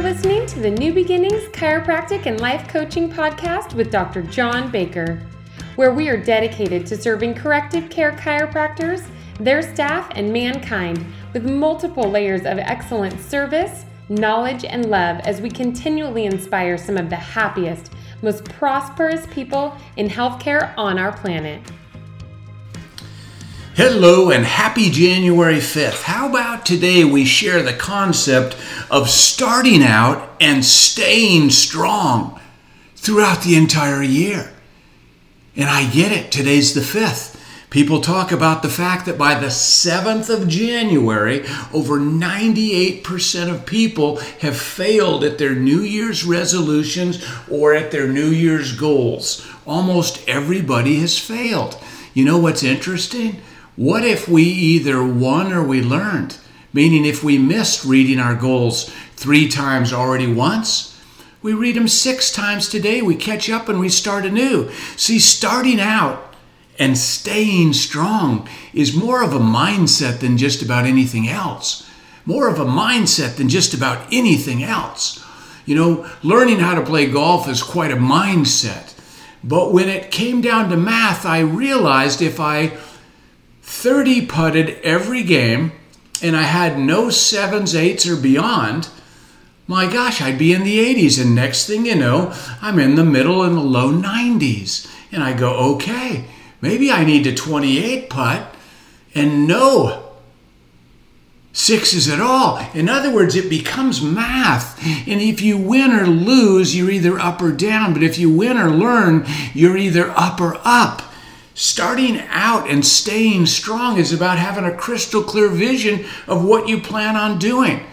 You're listening to the New Beginnings Chiropractic and Life Coaching Podcast with Dr. John Baker, where we are dedicated to serving corrective care chiropractors, their staff, and mankind with multiple layers of excellent service, knowledge, and love as we continually inspire some of the happiest, most prosperous people in healthcare on our planet. Hello and happy January 5th. How about today we share the concept of starting out and staying strong throughout the entire year? And I get it, today's the 5th. People talk about the fact that by the 7th of January, over 98% of people have failed at their New Year's resolutions or at their New Year's goals. Almost everybody has failed. You know what's interesting? What if we either won or we learned? Meaning, if we missed reading our goals three times already once, we read them six times today, we catch up and we start anew. See, starting out and staying strong is more of a mindset than just about anything else. More of a mindset than just about anything else. You know, learning how to play golf is quite a mindset. But when it came down to math, I realized if I 30 putted every game and I had no sevens, eights, or beyond, my gosh, I'd be in the 80s. And next thing you know, I'm in the middle and the low 90s. And I go, okay, maybe I need to 28 putt and no sixes at all. In other words, it becomes math. And if you win or lose, you're either up or down. But if you win or learn, you're either up or up. Starting out and staying strong is about having a crystal clear vision of what you plan on doing.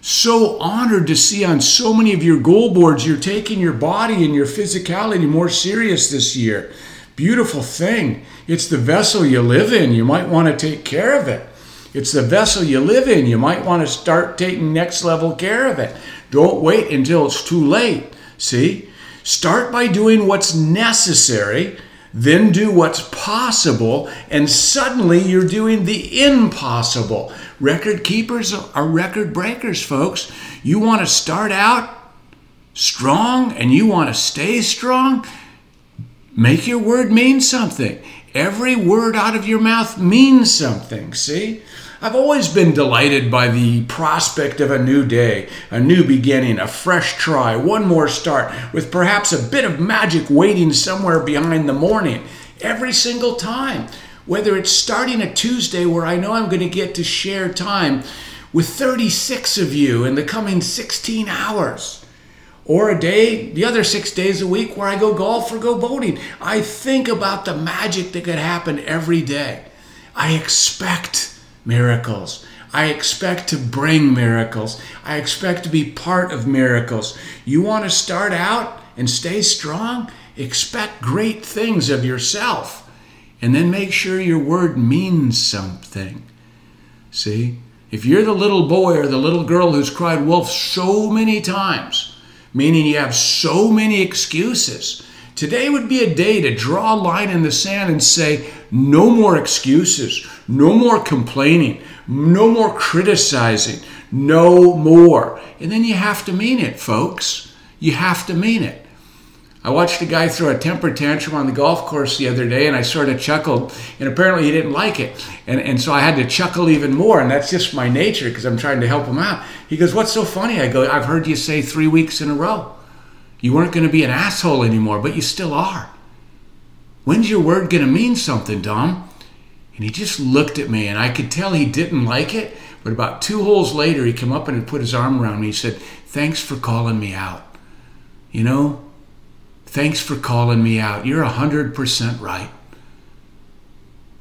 So honored to see on so many of your goal boards you're taking your body and your physicality more serious this year. Beautiful thing. It's the vessel you live in. You might want to take care of it. It's the vessel you live in. You might want to start taking next level care of it. Don't wait until it's too late. See? Start by doing what's necessary then do what's possible, and suddenly you're doing the impossible. Record keepers are record breakers, folks. You want to start out strong and you want to stay strong, make your word mean something. Every word out of your mouth means something, see? I've always been delighted by the prospect of a new day, a new beginning, a fresh try, one more start, with perhaps a bit of magic waiting somewhere behind the morning every single time. Whether it's starting a Tuesday where I know I'm going to get to share time with 36 of you in the coming 16 hours or a day, the other six days a week where I go golf or go boating. I think about the magic that could happen every day. I expect miracles. I expect to bring miracles. I expect to be part of miracles. You want to start out and stay strong? Expect great things of yourself. And then make sure your word means something. See? If you're the little boy or the little girl who's cried wolf so many times, meaning you have so many excuses, Today would be a day to draw a line in the sand and say, no more excuses, no more complaining, no more criticizing, no more. And then you have to mean it, folks. You have to mean it. I watched a guy throw a temper tantrum on the golf course the other day and I sort of chuckled, and apparently he didn't like it. And, and so I had to chuckle even more, and that's just my nature because I'm trying to help him out. He goes, What's so funny? I go, I've heard you say three weeks in a row. You weren't going to be an asshole anymore, but you still are. When's your word going to mean something, Dom? And he just looked at me, and I could tell he didn't like it. But about two holes later, he came up and put his arm around me. He said, Thanks for calling me out. You know, thanks for calling me out. You're 100% right.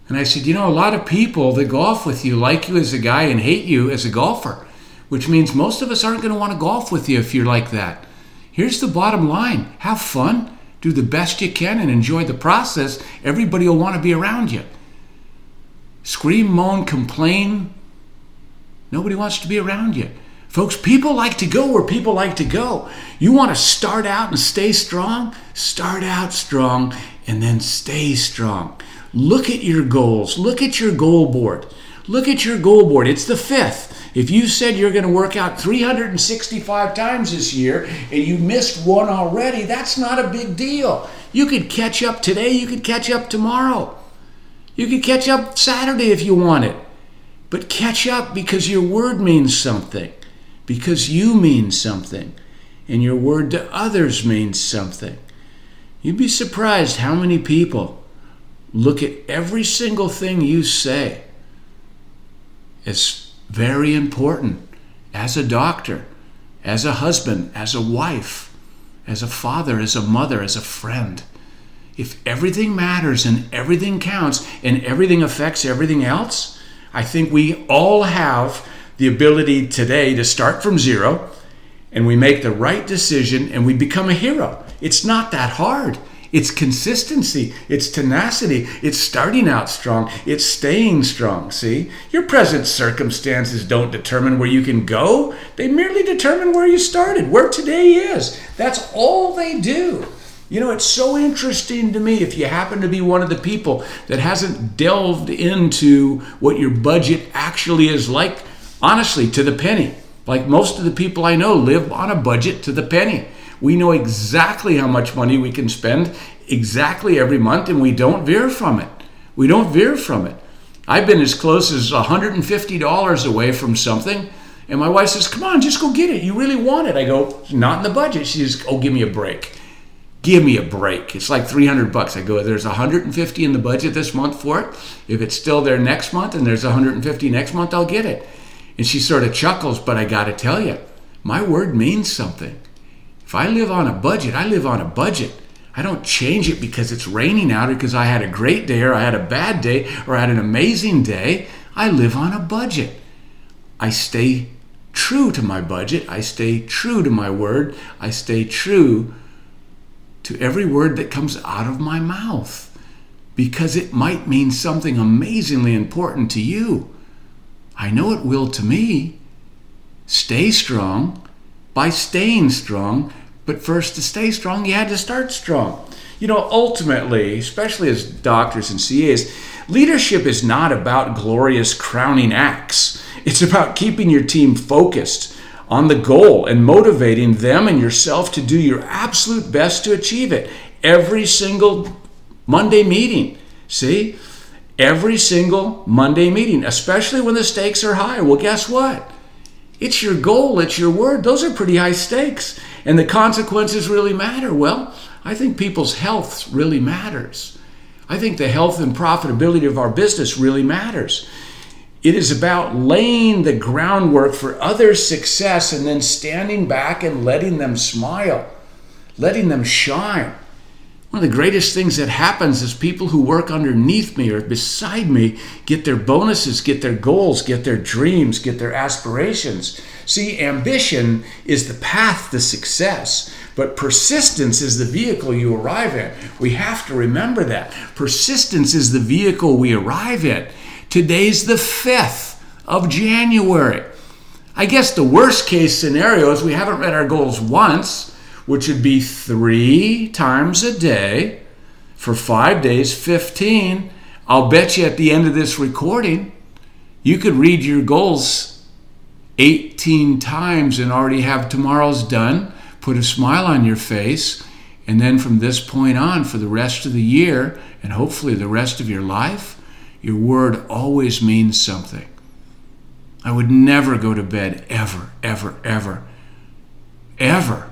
And I said, You know, a lot of people that golf with you like you as a guy and hate you as a golfer, which means most of us aren't going to want to golf with you if you're like that. Here's the bottom line have fun, do the best you can, and enjoy the process. Everybody will want to be around you. Scream, moan, complain. Nobody wants to be around you. Folks, people like to go where people like to go. You want to start out and stay strong? Start out strong and then stay strong. Look at your goals. Look at your goal board. Look at your goal board. It's the fifth. If you said you're going to work out 365 times this year and you missed one already, that's not a big deal. You could catch up today, you could catch up tomorrow. You could catch up Saturday if you wanted. But catch up because your word means something, because you mean something, and your word to others means something. You'd be surprised how many people look at every single thing you say as very important as a doctor, as a husband, as a wife, as a father, as a mother, as a friend. If everything matters and everything counts and everything affects everything else, I think we all have the ability today to start from zero and we make the right decision and we become a hero. It's not that hard. It's consistency, it's tenacity, it's starting out strong, it's staying strong. See, your present circumstances don't determine where you can go, they merely determine where you started, where today is. That's all they do. You know, it's so interesting to me if you happen to be one of the people that hasn't delved into what your budget actually is like, honestly, to the penny. Like most of the people I know live on a budget to the penny. We know exactly how much money we can spend exactly every month and we don't veer from it. We don't veer from it. I've been as close as $150 away from something. And my wife says, Come on, just go get it. You really want it. I go, Not in the budget. She says, Oh, give me a break. Give me a break. It's like 300 bucks. I go, There's 150 in the budget this month for it. If it's still there next month and there's 150 next month, I'll get it. And she sort of chuckles, but I got to tell you, my word means something. I live on a budget, I live on a budget. I don't change it because it's raining out or because I had a great day or I had a bad day or I had an amazing day. I live on a budget. I stay true to my budget. I stay true to my word. I stay true to every word that comes out of my mouth because it might mean something amazingly important to you. I know it will to me. Stay strong by staying strong. But first, to stay strong, you had to start strong. You know, ultimately, especially as doctors and CAs, leadership is not about glorious crowning acts. It's about keeping your team focused on the goal and motivating them and yourself to do your absolute best to achieve it every single Monday meeting. See? Every single Monday meeting, especially when the stakes are high. Well, guess what? It's your goal, it's your word. Those are pretty high stakes. And the consequences really matter. Well, I think people's health really matters. I think the health and profitability of our business really matters. It is about laying the groundwork for others' success and then standing back and letting them smile, letting them shine. One of the greatest things that happens is people who work underneath me or beside me get their bonuses, get their goals, get their dreams, get their aspirations. See, ambition is the path to success, but persistence is the vehicle you arrive at. We have to remember that. Persistence is the vehicle we arrive at. Today's the 5th of January. I guess the worst case scenario is we haven't met our goals once which would be three times a day for five days, 15. I'll bet you at the end of this recording, you could read your goals 18 times and already have tomorrow's done, put a smile on your face, and then from this point on, for the rest of the year and hopefully the rest of your life, your word always means something. I would never go to bed ever, ever, ever, ever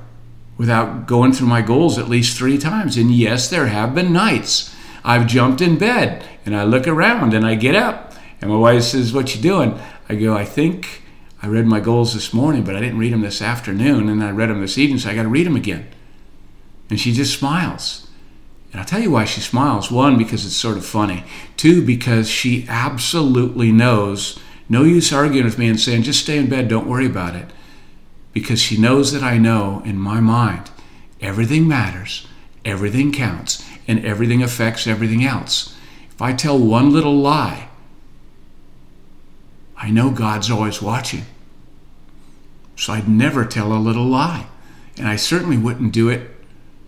without going through my goals at least three times. And yes, there have been nights I've jumped in bed and I look around and I get up and my wife says, "What you doing?" I go, "I think I read my goals this morning, but I didn't read them this afternoon, and I read them this evening, so I got to read them again." And she just smiles. And I'll tell you why she smiles. One, because it's sort of funny. Two, because she absolutely knows no use arguing with me and saying, just stay in bed, don't worry about it because she knows that I know in my mind everything matters, everything counts, and everything affects everything else. If I tell one little lie, I know God's always watching. So I'd never tell a little lie. And I certainly wouldn't do it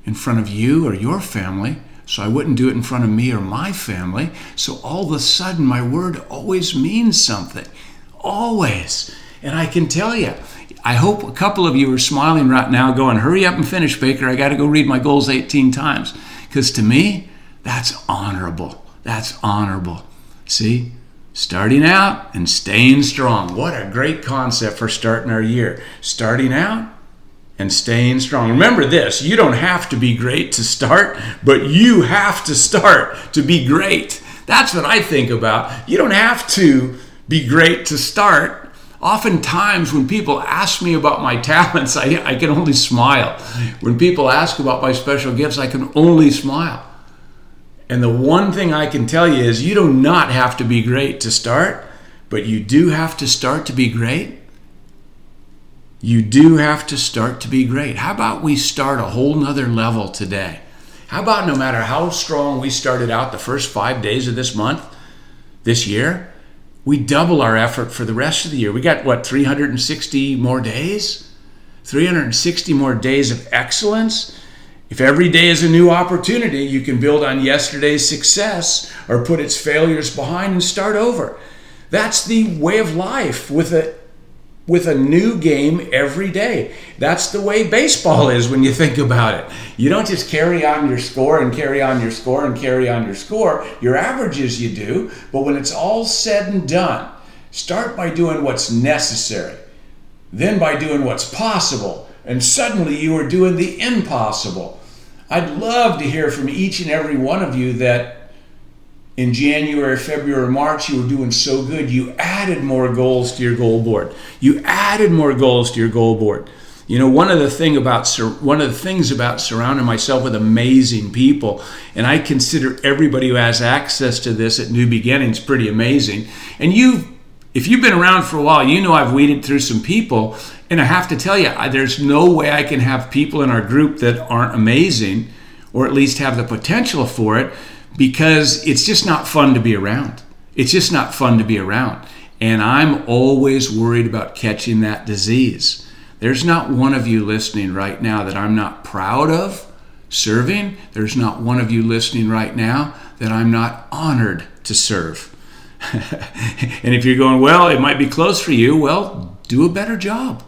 in front of you or your family. So I wouldn't do it in front of me or my family. So all of a sudden, my word always means something. Always. And I can tell you, I hope a couple of you are smiling right now, going, hurry up and finish, Baker. I got to go read my goals 18 times. Because to me, that's honorable. That's honorable. See? Starting out and staying strong. What a great concept for starting our year. Starting out and staying strong. Remember this you don't have to be great to start, but you have to start to be great. That's what I think about. You don't have to be great to start. Oftentimes, when people ask me about my talents, I, I can only smile. When people ask about my special gifts, I can only smile. And the one thing I can tell you is you do not have to be great to start, but you do have to start to be great you do have to start to be great. How about we start a whole nother level today? How about no matter how strong we started out the first five days of this month, this year, we double our effort for the rest of the year. We got what, 360 more days? 360 more days of excellence? If every day is a new opportunity, you can build on yesterday's success or put its failures behind and start over. That's the way of life with a with a new game every day. That's the way baseball is when you think about it. You don't just carry on your score and carry on your score and carry on your score. Your averages you do, but when it's all said and done, start by doing what's necessary, then by doing what's possible, and suddenly you are doing the impossible. I'd love to hear from each and every one of you that in January, February, March, you were doing so good, you added more goals to your goal board. You added more goals to your goal board. You know, one of the thing about one of the things about surrounding myself with amazing people, and I consider everybody who has access to this at New Beginnings pretty amazing. And you, if you've been around for a while, you know I've weeded through some people, and I have to tell you, there's no way I can have people in our group that aren't amazing, or at least have the potential for it because it's just not fun to be around. It's just not fun to be around. And I'm always worried about catching that disease. There's not one of you listening right now that I'm not proud of serving. There's not one of you listening right now that I'm not honored to serve. and if you're going, well, it might be close for you, well, do a better job.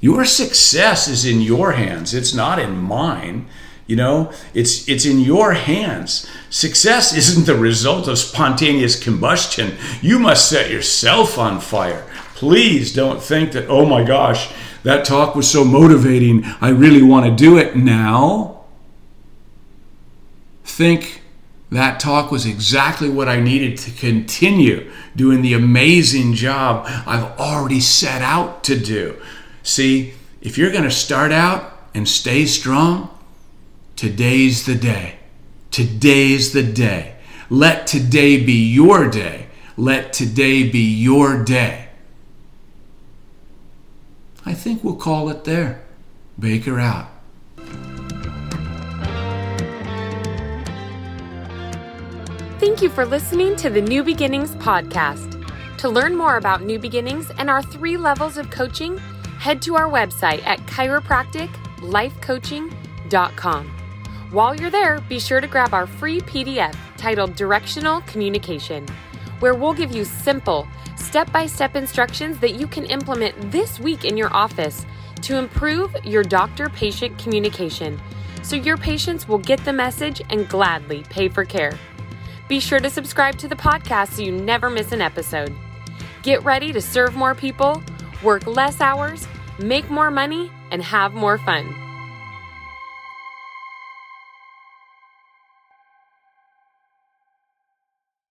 Your success is in your hands, it's not in mine. You know, it's it's in your hands. Success isn't the result of spontaneous combustion. You must set yourself on fire. Please don't think that, oh my gosh, that talk was so motivating. I really want to do it now. Think that talk was exactly what I needed to continue doing the amazing job I've already set out to do. See, if you're going to start out and stay strong, Today's the day. Today's the day. Let today be your day. Let today be your day. I think we'll call it there. Baker out. Thank you for listening to the New Beginnings podcast. To learn more about New Beginnings and our three levels of coaching, head to our website at chiropracticlifecoaching.com. While you're there, be sure to grab our free PDF titled Directional Communication, where we'll give you simple, step by step instructions that you can implement this week in your office to improve your doctor patient communication so your patients will get the message and gladly pay for care. Be sure to subscribe to the podcast so you never miss an episode. Get ready to serve more people, work less hours, make more money, and have more fun.